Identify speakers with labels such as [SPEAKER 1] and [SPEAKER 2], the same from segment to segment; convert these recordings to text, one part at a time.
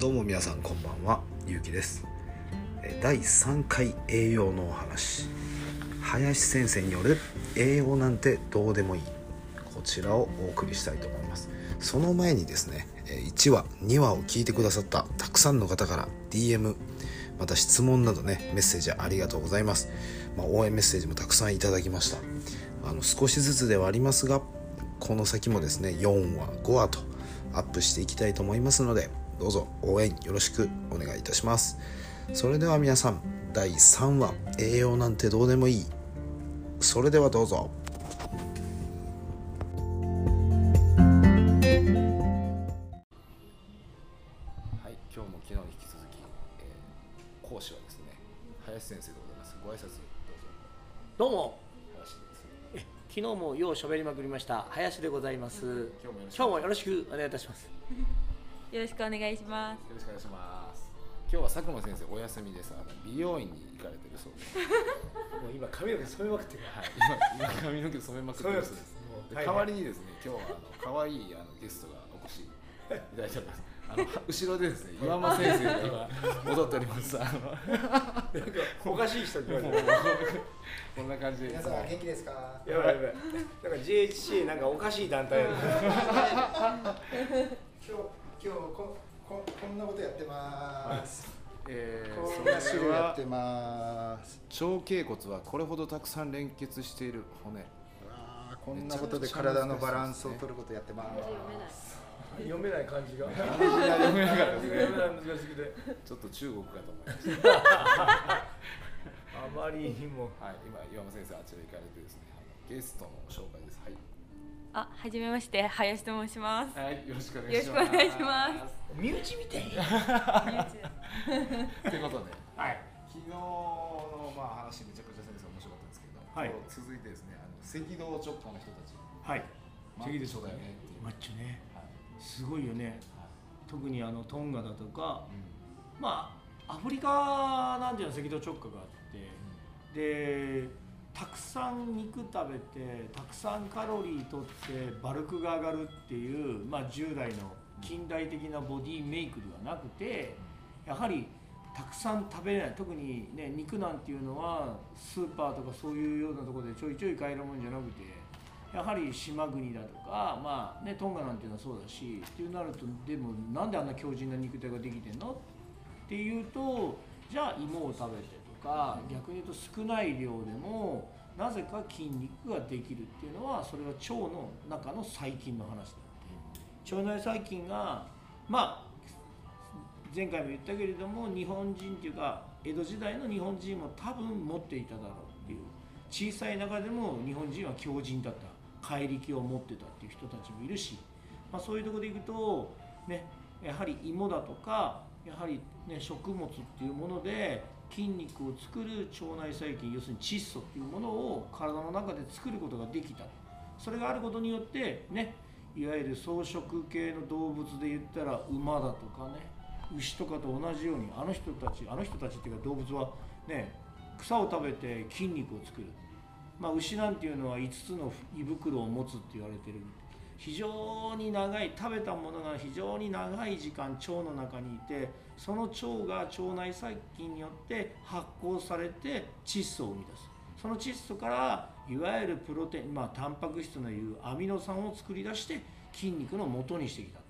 [SPEAKER 1] どうも皆さんこんばんはゆうきです。第3回栄養のお話。林先生による栄養なんてどうでもいい。こちらをお送りしたいと思います。その前にですね1話2話を聞いてくださったたくさんの方から DM また質問などねメッセージありがとうございます、まあ、応援メッセージもたくさんいただきました。あの少しずつではありますがこの先もですね4話5話とアップしていきたいと思いますのでどうぞ応援よろしくお願いいたします。それでは皆さん第3話栄養なんてどうでもいい。それではどうぞ。はい今日も昨日に引き続き、えー講師はですね林先生でございます。ご挨拶どうぞ。
[SPEAKER 2] どうも。
[SPEAKER 1] 林です
[SPEAKER 2] え昨日もよう喋りまくりました。林でございます。
[SPEAKER 1] 今日もよろしく。
[SPEAKER 2] 今日もよろしくお願いいたします
[SPEAKER 3] よろしくお願いします。
[SPEAKER 1] よろしくお願いします。今日は佐久間先生お休みですあの美容院に行かれてるそうで。す
[SPEAKER 2] もう今髪の毛染めまくってる。
[SPEAKER 1] はい、今今髪の毛染めまくってるそうです。で
[SPEAKER 2] はい
[SPEAKER 1] 代わりにですね今日はあの可愛いあのゲストがお越しいただいております。あの後ろでですね岩間先生が今踊っております。あの
[SPEAKER 2] おかしい人って言わ
[SPEAKER 1] もう
[SPEAKER 2] れて
[SPEAKER 1] こんな感じで。
[SPEAKER 4] 皆さん元気ですか？
[SPEAKER 2] やばいやばい。なんか GHC なんかおかしい団体
[SPEAKER 4] 今日今日こここんなことやってます。
[SPEAKER 1] えー、
[SPEAKER 4] こ
[SPEAKER 1] そ
[SPEAKER 4] んな種
[SPEAKER 1] れは
[SPEAKER 4] 類やってます。
[SPEAKER 1] 腸頸骨はこれほどたくさん連結している骨。
[SPEAKER 4] うわーこんなことで体のバランスを取ることやってます。
[SPEAKER 2] 読めない。感じが
[SPEAKER 1] 漢字が。読めなかったですね
[SPEAKER 2] 読めない難しくて
[SPEAKER 1] ちょっと中国かと思いました。
[SPEAKER 2] あまりにも。
[SPEAKER 1] はい、今岩間先生あちら行かれてですね、あのゲストの紹介です。はい。
[SPEAKER 3] あ、はじめまして、林と申します。
[SPEAKER 1] はい、よろしくお願
[SPEAKER 3] よろしくお願いします。
[SPEAKER 2] 身内みたい
[SPEAKER 1] ということで、
[SPEAKER 2] はい。
[SPEAKER 1] 昨日のまあ話めちゃくちゃ先生面白かったんですけど、
[SPEAKER 2] はい。
[SPEAKER 1] 続いてですね、あの赤道直下の人たち、
[SPEAKER 2] はい。
[SPEAKER 1] マッチョだよねっていう。
[SPEAKER 2] マッチョね。
[SPEAKER 1] はい。
[SPEAKER 2] すごいよね。
[SPEAKER 1] はい。
[SPEAKER 2] 特にあのトンガだとか
[SPEAKER 1] うん。
[SPEAKER 2] まあアフリカなんていうのは赤道直下があって。でたくさん肉食べてたくさんカロリーとってバルクが上がるっていう、まあ、従来の近代的なボディメイクではなくてやはりたくさん食べれない特に、ね、肉なんていうのはスーパーとかそういうようなとこでちょいちょい買えるもんじゃなくてやはり島国だとか、まあね、トンガなんていうのはそうだしっていうなるとでもなんであんな強靭な肉体ができてんの？っていうとじゃあ芋を食べてか逆に言うと少ない量でもなぜか筋肉ができるっていうのはそれは腸の中の細菌の話であって。腸内細菌がまあ前回も言ったけれども日本人っていうか江戸時代の日本人も多分持っていただろうっていう。小さい中でも日本人は強靭だった。怪力を持ってたっていう人たちもいるし、まあ、そういうとこでいくとねやはり芋だとかやはり、ね、食物っていうもので筋肉を作る腸内細菌要するに窒素っていうものを体の中で作ることができた。それがあることによってねいわゆる草食系の動物で言ったら馬だとかね牛とかと同じようにあの人たちあの人たちっていうか動物はね草を食べて筋肉を作る、まあ、牛なんていうのは5つの胃袋を持つって言われてる非常に長い食べたものが非常に長い時間腸の中にいてその腸が腸内細菌によって発酵されて窒素を生み出す。その窒素からいわゆるプロテインまあタンパク質のいうアミノ酸を作り出して筋肉の元にしてきた。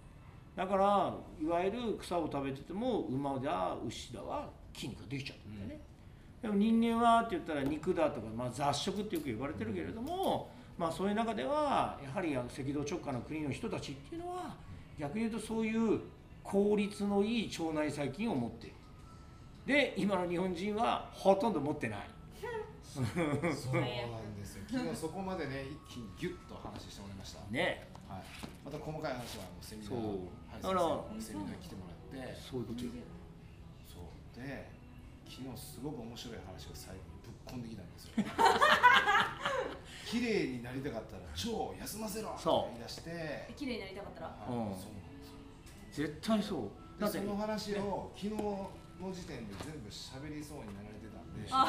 [SPEAKER 2] だからいわゆる草を食べてても馬だ牛だは筋肉ができちゃうんだよね、でも人間はって言ったら肉だとか、まあ、雑食ってよく言われてるけれども、まあ、そういう中ではやはり赤道直下の国の人たちっていうのは逆に言うとそういう効率のいい腸内細菌を持っている。で今の日本人はほとんど持ってない。
[SPEAKER 1] そうなんですよ。昨日そこまでね、一気にギュッと話してもらいました。
[SPEAKER 2] ね。
[SPEAKER 1] はい。また細かい話はあのセミナー、
[SPEAKER 2] そ
[SPEAKER 1] セミナーに来てもらって、
[SPEAKER 2] そういうことよ。
[SPEAKER 1] そう。で昨日すごく面白い話を最後にぶっ込んできたんですよ 綺麗になりたかったら腸を休ませろ
[SPEAKER 2] そう。
[SPEAKER 1] って言い出して。
[SPEAKER 3] 綺麗になりたかったら？
[SPEAKER 1] はい
[SPEAKER 2] うん。
[SPEAKER 1] そうなん。ですよ
[SPEAKER 2] 絶対そう。
[SPEAKER 1] でその話を昨日の時点で全部喋りそうになられてたんでち
[SPEAKER 3] あ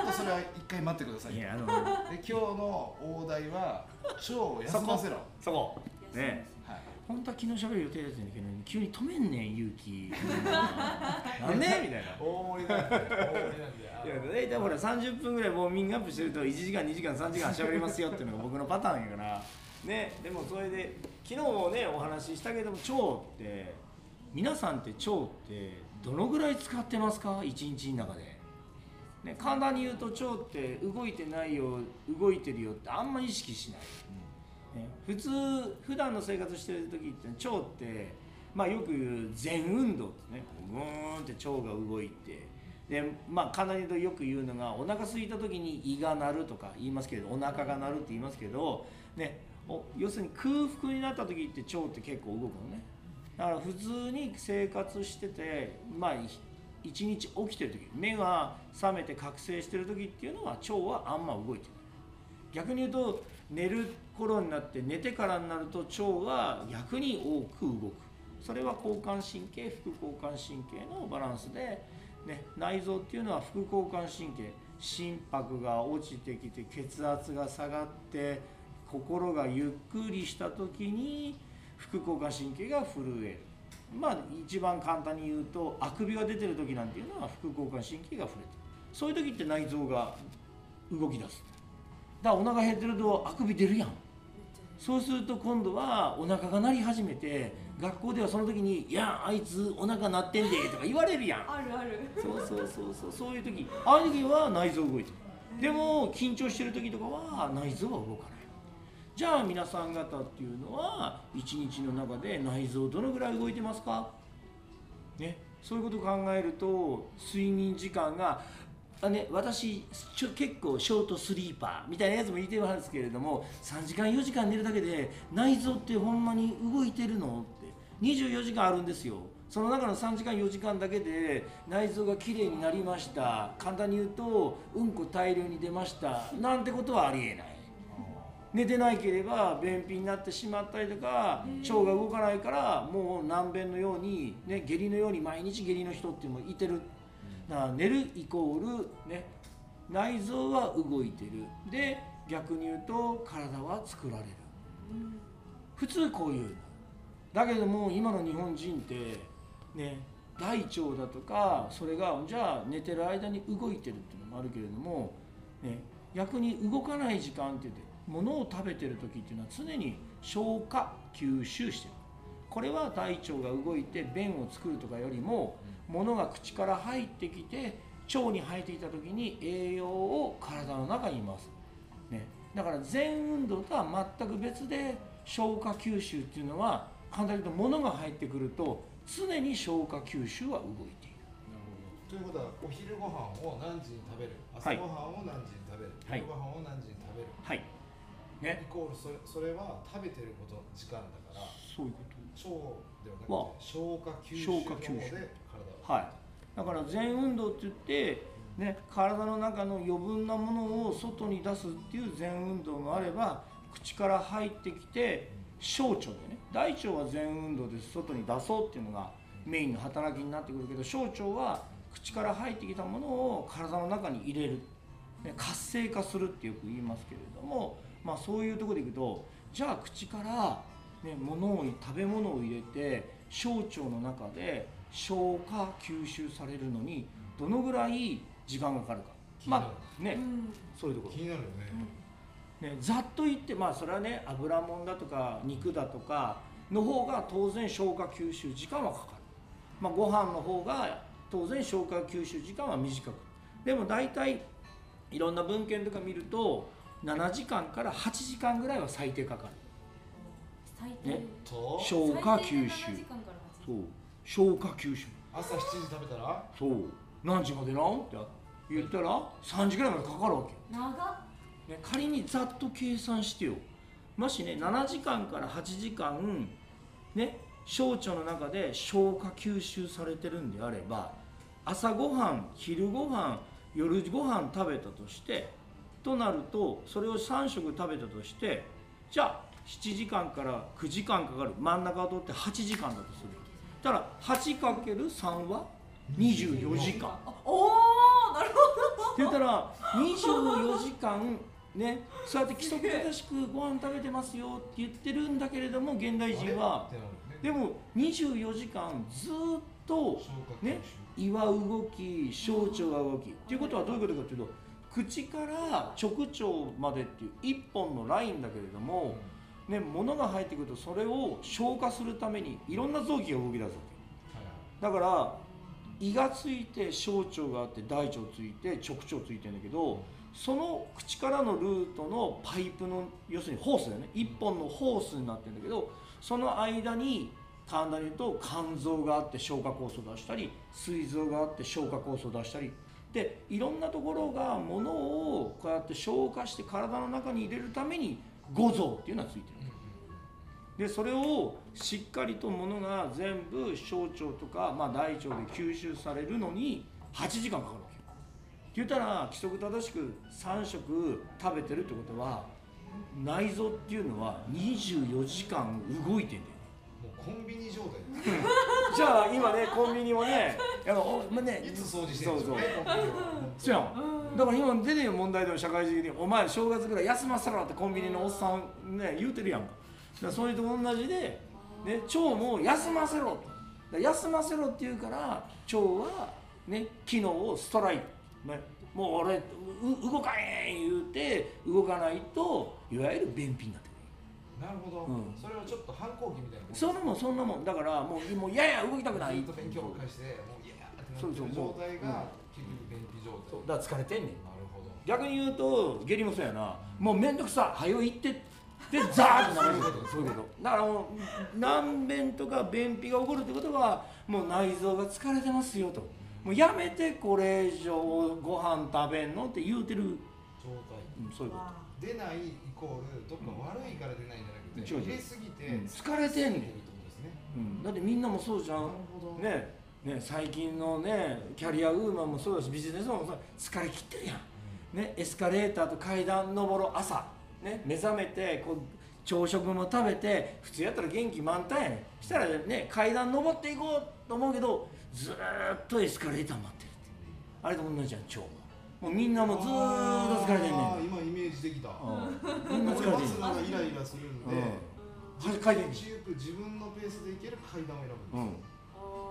[SPEAKER 1] ょっとそれは一回待ってください
[SPEAKER 2] いやあの
[SPEAKER 1] で今日の大題は腸を休ませろ。
[SPEAKER 2] そこ。ね
[SPEAKER 1] はい
[SPEAKER 2] 本当は昨日喋る予定だったんだけど急に止めんねん勇気。なんで？みたいな。
[SPEAKER 5] 大盛りなんで大盛りなんで。
[SPEAKER 2] いや大体ほら30分ぐらいウォーミングアップしてると1時間2時間3時間喋りますよっていうのが僕のパターンやから。ねでもそれで昨日もねお話ししたけども腸って皆さんって腸ってどのぐらい使ってますか？一日の中で、ね、簡単に言うと腸って動いてないよ動いてるよってあんま意識しない、ね、普通普段の生活してる時って腸ってまあよく言う全運動ってね。グーンって腸が動いて。でまあ簡単に言うとよく言うのがお腹空いた時に胃が鳴るとか言いますけどお腹が鳴るって言いますけどね要するに空腹になった時って腸って結構動くのね。だから普通に生活しててまあ一日起きてる時目が覚めて覚醒してる時っていうのは腸はあんま動いてない。逆に言うと寝る頃になって寝てからになると腸は逆に多く動く。それは交感神経副交感神経のバランスで、ね、内臓っていうのは副交感神経心拍が落ちてきて血圧が下がって心がゆっくりした時に副交感神経が震えるまあ一番簡単に言うとあくびが出てる時なんていうのは副交感神経が触れて。るそういう時って内臓が動き出す。からお腹減ってるとあくび出るやん。そうすると今度はお腹が鳴り始めて学校ではその時に「いやあいつお腹鳴ってんで」とか言われるやん。
[SPEAKER 3] あるある。
[SPEAKER 2] そうそうそうそう。そういう時。ああいう時は内臓動いてる。でも緊張してる時とかは内臓は動かない。じゃあ皆さん方っていうのは一日の中で内臓どのぐらい動いてますか？ね。そういうことを考えると睡眠時間があね、私ちょ結構ショートスリーパーみたいなやつもいてはるんですけれども3時間4時間寝るだけで内臓ってほんまに動いてるのって24時間あるんですよ。その中の3時間4時間だけで内臓がきれいになりました。簡単に言うとうんこ大量に出ました。なんてことはありえない。寝てないければ便秘になってしまったりとか腸が動かないからもう難便のように、ね、下痢のように毎日下痢の人っていうのもいてる。だから寝るイコール、ね、内臓は動いてる。で逆に言うと体は作られる。普通こういうだけども今の日本人ってね大腸だとかそれがじゃあ寝てる間に動いてるっていうのもあるけれども、ね、逆に動かない時間って言って物を食べてる時っていうのは常に消化吸収してる。これは大腸が動いて便を作るとかよりも物が口から入ってきて腸に入ってきた時に栄養を体の中にいます、ね、だから全運動とは全く別で消化吸収っていうのは簡単に言うと物が入ってくると常に消化吸収は動いている。
[SPEAKER 5] なるほど。ということはお昼ご飯を何時に食べる？朝
[SPEAKER 2] はい。
[SPEAKER 5] ご飯を何時に食べる、
[SPEAKER 2] はい。
[SPEAKER 5] 昼ご飯を何時に食べる、
[SPEAKER 2] はい。
[SPEAKER 5] イ
[SPEAKER 2] ね
[SPEAKER 5] コールそれそれは食べてることの時間だから
[SPEAKER 2] そういうこと。
[SPEAKER 5] 腸ではなくて
[SPEAKER 2] わ
[SPEAKER 5] 消化吸収
[SPEAKER 2] 消
[SPEAKER 5] の方で
[SPEAKER 2] はい。だから全運動って言って、ね、体の中の余分なものを外に出すっていう全運動もあれば口から入ってきて小腸でね。大腸は全運動です。外に出そうっていうのがメインの働きになってくるけど小腸は口から入ってきたものを体の中に入れる、ね、活性化するってよく言いますけれども、まあ、そういうとこでいくとじゃあ口から、ね、物を食べ物を入れて小腸の中で消化吸収されるのにどのぐらい時間がかかるか。
[SPEAKER 5] 気になる。
[SPEAKER 2] まあね、そういうところ。
[SPEAKER 5] 気になるよね、
[SPEAKER 2] ね、ざっと言ってまあそれはね油もんだとか肉だとかの方が当然消化吸収時間はかかる、まあ、ご飯の方が当然消化吸収時間は短く。でも大体いろんな文献とか見ると7時間から8時間ぐらいは最低かかる。
[SPEAKER 3] 最低。
[SPEAKER 2] ね。
[SPEAKER 5] と？
[SPEAKER 2] 消化吸収。
[SPEAKER 3] 最低7時間から8時
[SPEAKER 2] そう消化吸収。
[SPEAKER 5] 朝7時食べたら？
[SPEAKER 2] そう。何時までなん？って言ったら3時ぐらいまでかかるわけ。
[SPEAKER 3] 長っ。
[SPEAKER 2] ね、仮にざっと計算してよ。もしね7時間から8時間ね小腸の中で消化吸収されてるんであれば朝ごはん昼ごはん夜ごはん食べたとしてとなるとそれを3食食べたとしてじゃあ7時間から9時間かかる。真ん中を取って8時間だとするたら 8×3 は？24時間。
[SPEAKER 3] おおなるほ
[SPEAKER 2] って言ったら24時間ねそうやって規則正しくご飯食べてますよって言ってるんだけれども現代人は。でも24時間ずっとね胃は動き小腸が動き。っていうことはどういうことかというと口から直腸までっていう一本のラインだけれども、ね、物が入ってくるとそれを消化するためにいろんな臓器が動き出すわけだから胃がついて小腸があって大腸ついて直腸ついてるんだけどその口からのルートのパイプの要するにホースだよね。一本のホースになってるんだけどその間に簡単に言うと肝臓があって消化酵素を出したり膵臓があって消化酵素を出したり。でいろんなところがものをこうやって消化して体の中に入れるために五臓っていうのはついてる。でそれをしっかりとものが全部小腸とか、まあ、大腸で吸収されるのに8時間かかるわけよ。って言ったら規則正しく3食食べてるってことは内臓っていうのは24時間動いてんだよね。
[SPEAKER 5] もうコンビニ状態。
[SPEAKER 2] じゃあ今ねコンビニもねあのおまあね
[SPEAKER 5] いつ掃除してるんでしょうね
[SPEAKER 2] そう。そうやんだから今出てる問題でも社会的に「お前正月ぐらい休ませろ」ってコンビニのおっさんね言うてるやんか。だからそれと同じで、ね、腸も休ませろと。休ませろって言うから腸はね機能をストライク、ね、もう俺う動かへん言うて動かないといわゆる便秘になってくる。
[SPEAKER 5] なるほど、
[SPEAKER 2] うん。
[SPEAKER 5] それはちょっと反抗期みたいな
[SPEAKER 2] そんなもんそんなもん。だからもうもうやや動きたくない。
[SPEAKER 5] ずっと勉強を返してもういやーってなってる状態が結局便秘状態
[SPEAKER 2] そうだから疲れてんねん。
[SPEAKER 5] なるほど。
[SPEAKER 2] 逆に言うと下痢もそうやな。もう面倒くさはよ行ってでザーッと流れる。そういうこと。だからもう難便とか便秘が起こるってことはもう内臓が疲れてますよと。もうやめてこれ以上ご飯食べんのって言うてる、
[SPEAKER 5] 状態
[SPEAKER 2] うん、そういうこ
[SPEAKER 5] 出ないイコールどっか悪いから出ないんじゃなくて、
[SPEAKER 2] うん。
[SPEAKER 5] 入れすぎて、
[SPEAKER 2] うん。疲れてんねん。うん、だってみんなもそうじゃん。
[SPEAKER 5] なるほど。
[SPEAKER 2] ねね最近のねキャリアウーマンもそうだしビジネスマンもそう疲れ切ってるやん。ね、エスカレーターと階段登る朝、ね、目覚めてこう朝食も食べて普通やったら元気満タンやねん。したらね階段登っていこうと思うけどずーっとエスカレーター待ってるって。あれと同じじゃん腸も。もうみんなもずーっと疲れてんねん。
[SPEAKER 5] 今イメージできた、
[SPEAKER 2] うん。みんな疲れてんねん。
[SPEAKER 5] イライラするんで、
[SPEAKER 2] うん。
[SPEAKER 5] 自分
[SPEAKER 2] 階段
[SPEAKER 5] 気よく自分のペースで行ける階段を選ぶ
[SPEAKER 2] うんん
[SPEAKER 5] です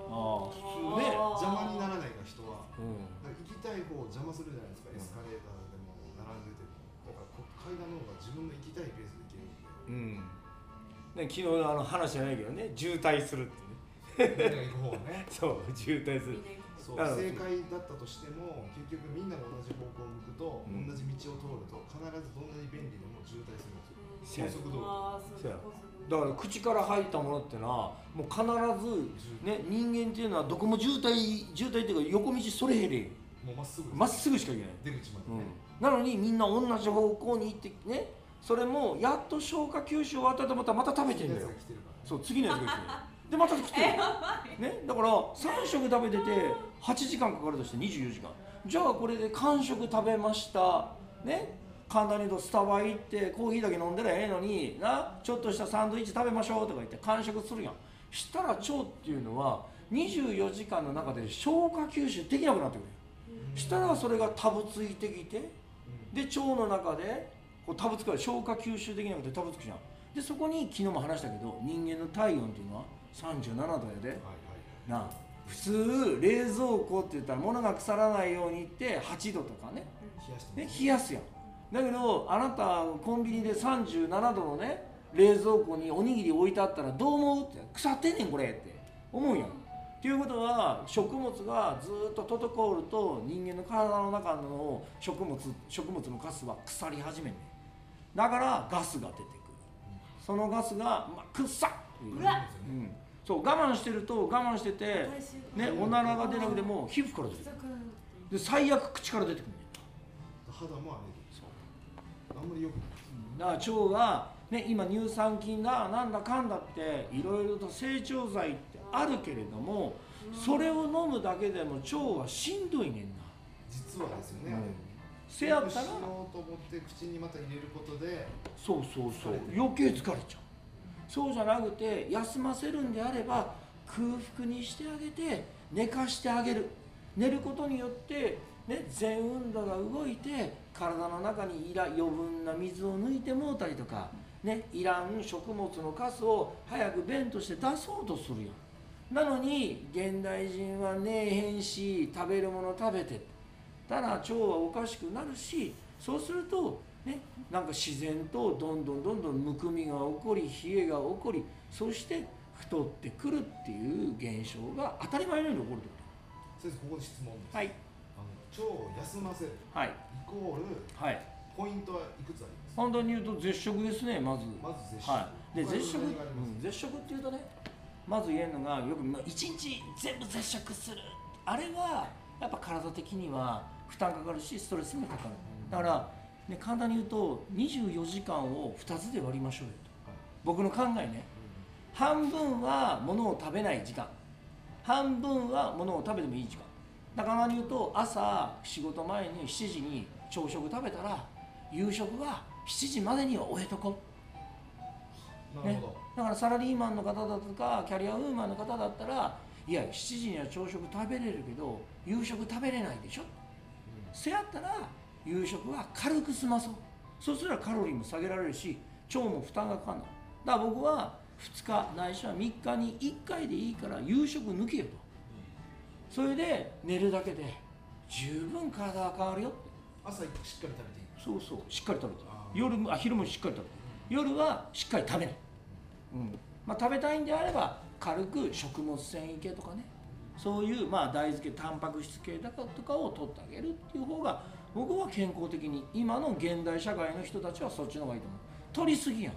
[SPEAKER 2] ああね。
[SPEAKER 5] 邪魔にならないから人は。
[SPEAKER 2] うん。
[SPEAKER 5] 行きたい方を邪魔するじゃないですか、エスカレーターでも並んでても。だからこ階段の方が自分の行きたいペースで行けるんで。
[SPEAKER 2] うん。ね、昨日のあの話じゃないけどね渋滞するってね。
[SPEAKER 5] みんなが行く方はね。
[SPEAKER 2] そう渋滞する。
[SPEAKER 5] そう正解だったとしても結局みんなが同じ方向を向くと、
[SPEAKER 2] うん。
[SPEAKER 5] 同じ道を通ると必ずどんなに便利でも渋滞するんですよ。高速道路
[SPEAKER 2] だから口から入ったものってのはもう必ず、ね、人間っていうのはどこも渋滞渋滞っていうか横道それへれ
[SPEAKER 5] もうまっすぐ
[SPEAKER 2] まっすぐしか行けない、
[SPEAKER 5] 出口まで
[SPEAKER 2] うん。
[SPEAKER 5] ね、
[SPEAKER 2] なのにみんな同じ方向に行ってねそれもやっと消化吸収終わったと思ったらまた食べてんだよ。
[SPEAKER 5] やつが来てるからね。
[SPEAKER 2] そう次のやつが来てでまた来てる、ね、だから3食食べてて8時間かかるとして24時間。じゃあこれで間食食べました。ね簡単に言うとスタバ行ってコーヒーだけ飲んだらええのになちょっとしたサンドイッチ食べましょうとか言って間食するやん。したら腸っていうのは24時間の中で消化吸収できなくなってくる。したらそれがタブついてきてで腸の中でこうタブつくから消化吸収できなくてタブつくじゃん。でそこに昨日も話したけど人間の体温っていうのは37度やで。
[SPEAKER 5] はいはい
[SPEAKER 2] なあ普通冷蔵庫って言ったら物が腐らないようにって8度とかね
[SPEAKER 5] 冷や
[SPEAKER 2] すやんだけどあなたコンビニで37度のね冷蔵庫におにぎり置いてあったらどう思う？って。腐ってんねんこれ。って思うやん。っていうことは食物がずっと滞ると人間の体の中の食物食物のガスは腐り始めんねん。だからガスが出てくる。そのガスが、まあ、くっさっう。
[SPEAKER 3] うわ
[SPEAKER 2] うん、そう我慢してると我慢しててねおならが出なくても皮膚から出てくる。で最悪口から出てくるね
[SPEAKER 5] 肌もアレルギーあんまりよくない。
[SPEAKER 2] だから腸は、ね、今乳酸菌だなんだかんだっていろいろと成長剤ってあるけれどもそれを飲むだけでも腸はしんどいねんな、
[SPEAKER 5] 実はですよね、
[SPEAKER 2] うん。せやったら
[SPEAKER 5] しようと思って口にまた入れることで
[SPEAKER 2] そうそうそう。余計疲れちゃう。そうじゃなくて休ませるんであれば空腹にしてあげて寝かしてあげる寝ることによってね、全運動が動いて体の中にいら余分な水を抜いてもうたりとか、ね、いらん食物のカスを早く便として出そうとするやん。なのに現代人はねえへんし食べるもの食べてたら腸はおかしくなるしそうするとねなんか自然とどんどんどんどんむくみが起こり冷えが起こりそして太ってくるっていう現象が当たり前のように起こるってこと。
[SPEAKER 5] 先生ここで質問です、
[SPEAKER 2] とはい。
[SPEAKER 5] あの腸を休ませるイ
[SPEAKER 2] はい。
[SPEAKER 5] コール
[SPEAKER 2] はい。
[SPEAKER 5] ポイントはいくつあります？
[SPEAKER 2] 本当に言うと絶食ですねまず。
[SPEAKER 5] まず絶食、
[SPEAKER 2] はい、で絶食、うん絶食っていうとねまず言えるのがよくまあ一日全部絶食する。あれはやっぱ体的には負担かかるしストレスもかかる。だから、ね、簡単に言うと24時間を2つで割りましょうよと。
[SPEAKER 5] はい。
[SPEAKER 2] 僕の考えね。半分は物を食べない時間半分は物を食べてもいい時間。だから言うと朝仕事前に7時に朝食食べたら夕食は7時までには終えとこう。
[SPEAKER 5] なるほど、
[SPEAKER 2] だからサラリーマンの方だとかキャリアウーマンの方だったらいや7時には朝食食べれるけど夕食食べれないでしょ。せやったら夕食は軽く済まそう。そうすればカロリーも下げられるし腸も負担がかかんない。だから僕は2日ないしは3日に1回でいいから夕食抜けよと。それで寝るだけで十分体が変わるよ。って
[SPEAKER 5] 朝しっかり食べていい
[SPEAKER 2] そうそうしっかり食べて夜もあ昼もしっかり食べて夜はしっかり食べない、うん。まあ、食べたいんであれば軽く食物繊維系とかね。そういうまあ大豆系タンパク質系だとかを取ってあげるっていう方が僕は健康的に今の現代社会の人たちはそっちの方がいいと思う。取りすぎやん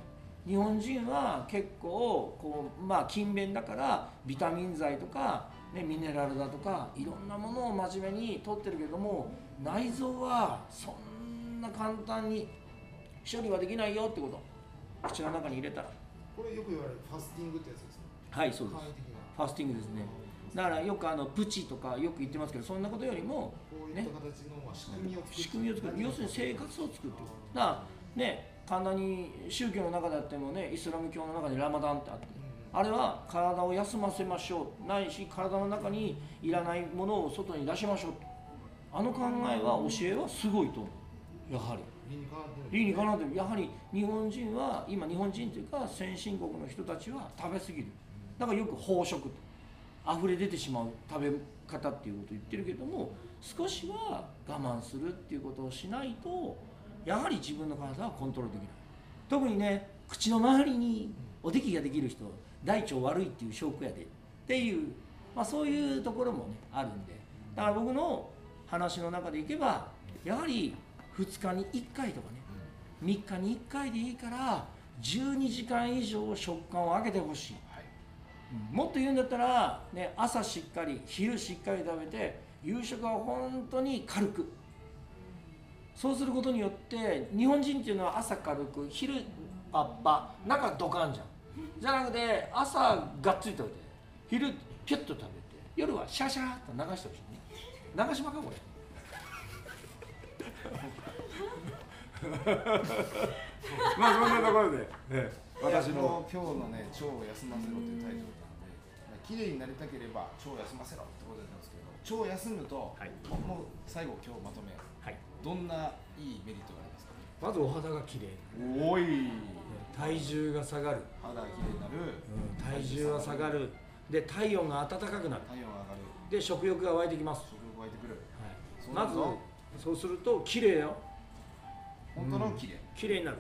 [SPEAKER 2] 日本人は結構こうまあ勤勉だからビタミン剤とか、ね、ミネラルだとかいろんなものを真面目に取ってるけども内臓はそんな簡単に処理はできないよってこと。口の中に入れたら。
[SPEAKER 5] これよく言われるファスティングってやつですね
[SPEAKER 2] はいそうです。ファスティングですね。だからよくあのプチとかよく言ってますけどそんなことよりも
[SPEAKER 5] こういった形のまあ仕組みを作って
[SPEAKER 2] 仕組みを作る。要するに生活を作ってだからね簡単に宗教の中であってもねイスラム教の中でラマダンってあってあれは体を休ませましょう。ないし体の中にいらないものを外に出しましょう。あの考えは教えはすごいと思う。やはり。
[SPEAKER 5] 理にかなってる。
[SPEAKER 2] 理にかなってる。やはり日本人は今日本人というか先進国の人たちは食べ過ぎる。だからよく飽食溢れ出てしまう。食べ方っていうことを言ってるけども少しは我慢するっていうことをしないとやはり自分の体はコントロールできない。特にね口の周りにおできができる人大腸悪いっていう証拠やで。っていう、まあ、そういうところもねあるんで。だから僕の話の中でいけばやはり2日に1回とかね3日に1回でいいから12時間以上食感を上げてほしい、うん。もっと言うんだったら、ね、朝しっかり昼しっかり食べて夕食は本当に軽くそうすることによって日本人っていうのは朝軽く昼パッパ中ドカンじゃん。じゃなくて朝がっつり食べて昼ピュッと食べて夜はシャシャーっと流してほしいね。長島かこれまあそんなところで、私の。
[SPEAKER 5] 今日のね腸を休ませろというタイトルなので、まあ綺麗になりたければ腸を休ませろってことなんですけど腸を休むと、
[SPEAKER 2] はい。
[SPEAKER 5] もう最後今日まとめ
[SPEAKER 2] はい、
[SPEAKER 5] どんないいメリットがありますか？
[SPEAKER 2] まずお肌が綺麗
[SPEAKER 5] おい。
[SPEAKER 2] 体重が下がる、
[SPEAKER 5] 肌が綺麗になる、
[SPEAKER 2] 体重が下がる。で体温が暖かくなる。
[SPEAKER 5] 体温が上がる。
[SPEAKER 2] で食欲が湧いてきます、
[SPEAKER 5] 食欲湧いてくる。そう
[SPEAKER 2] まずそうすると綺麗よ。
[SPEAKER 5] 本当の綺麗、
[SPEAKER 2] 綺麗になる。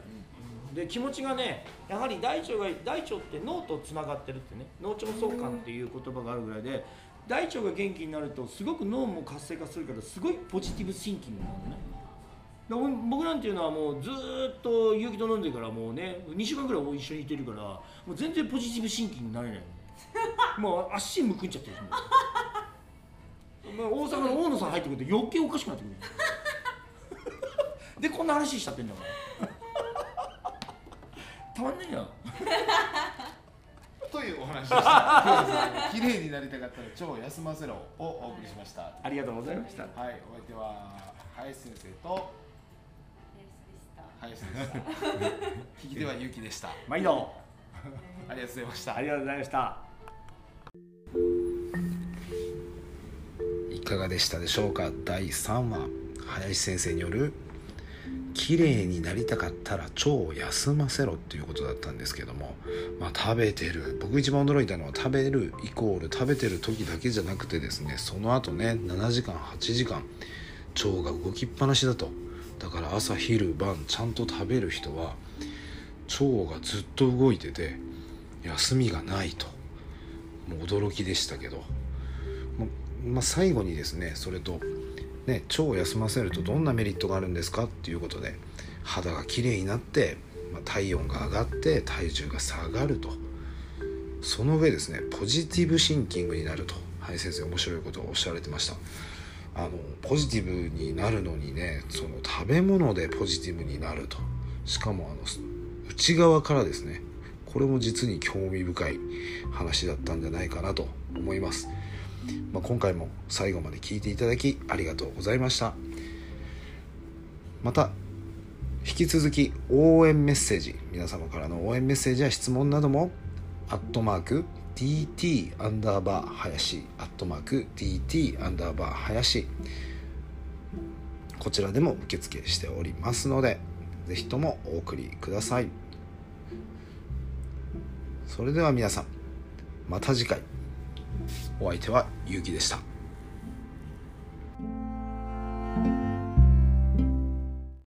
[SPEAKER 2] で気持ちがねやはり大腸が大腸って脳とつながってるってね脳腸相関っていう言葉があるぐらいで大腸が元気になるとすごく脳も活性化するからすごいポジティブシンキングなのね。で俺僕なんていうのはもうずっと有機と飲んでからもうね2週間ぐらい一緒にいてるからもう全然ポジティブシンキングになれないもう足むくんじゃってるもう大阪の大野さん入ってくると余計おかしくなってくるでこんな話しちゃってんだから。たまんねえよ。
[SPEAKER 5] というお話でした。綺麗になりたかったら腸を休ませろをお送りしました。
[SPEAKER 2] ありがとうございました。
[SPEAKER 5] はいお相手は林先生と林でした。聞き手はゆうきでした。
[SPEAKER 2] 毎度。
[SPEAKER 5] ありがとうございました。
[SPEAKER 2] ありがとうございました。
[SPEAKER 1] 1かがでしたでしょうか？第3話林先生による「綺麗になりたかったら腸を休ませろ」っていうことだったんですけども、まあ、食べてる。僕一番驚いたのは食べるイコール食べてる時だけじゃなくてですねその後ね7時間8時間腸が動きっぱなしだと。だから朝昼晩ちゃんと食べる人は腸がずっと動いてて休みがないと。もう驚きでしたけど、ままあ、最後にですねそれと、ね、腸を休ませるとどんなメリットがあるんですかっていうことで肌がきれいになって、まあ、体温が上がって体重が下がると。その上ですねポジティブシンキングになると。林先生面白いことをおっしゃられてました。あのポジティブになるのにねその食べ物でポジティブになると。しかもあの内側からですねこれも実に興味深い話だったんじゃないかなと思います、まあ、今回も最後まで聞いていただきありがとうございました。また引き続き応援メッセージ皆様からの応援メッセージや質問などもアットマーク dt アンダーバー林アットマーク dt アンダーバー林こちらでも受付しておりますのでぜひともお送りください。それでは皆さんまた次回。お相手はゆうきでした。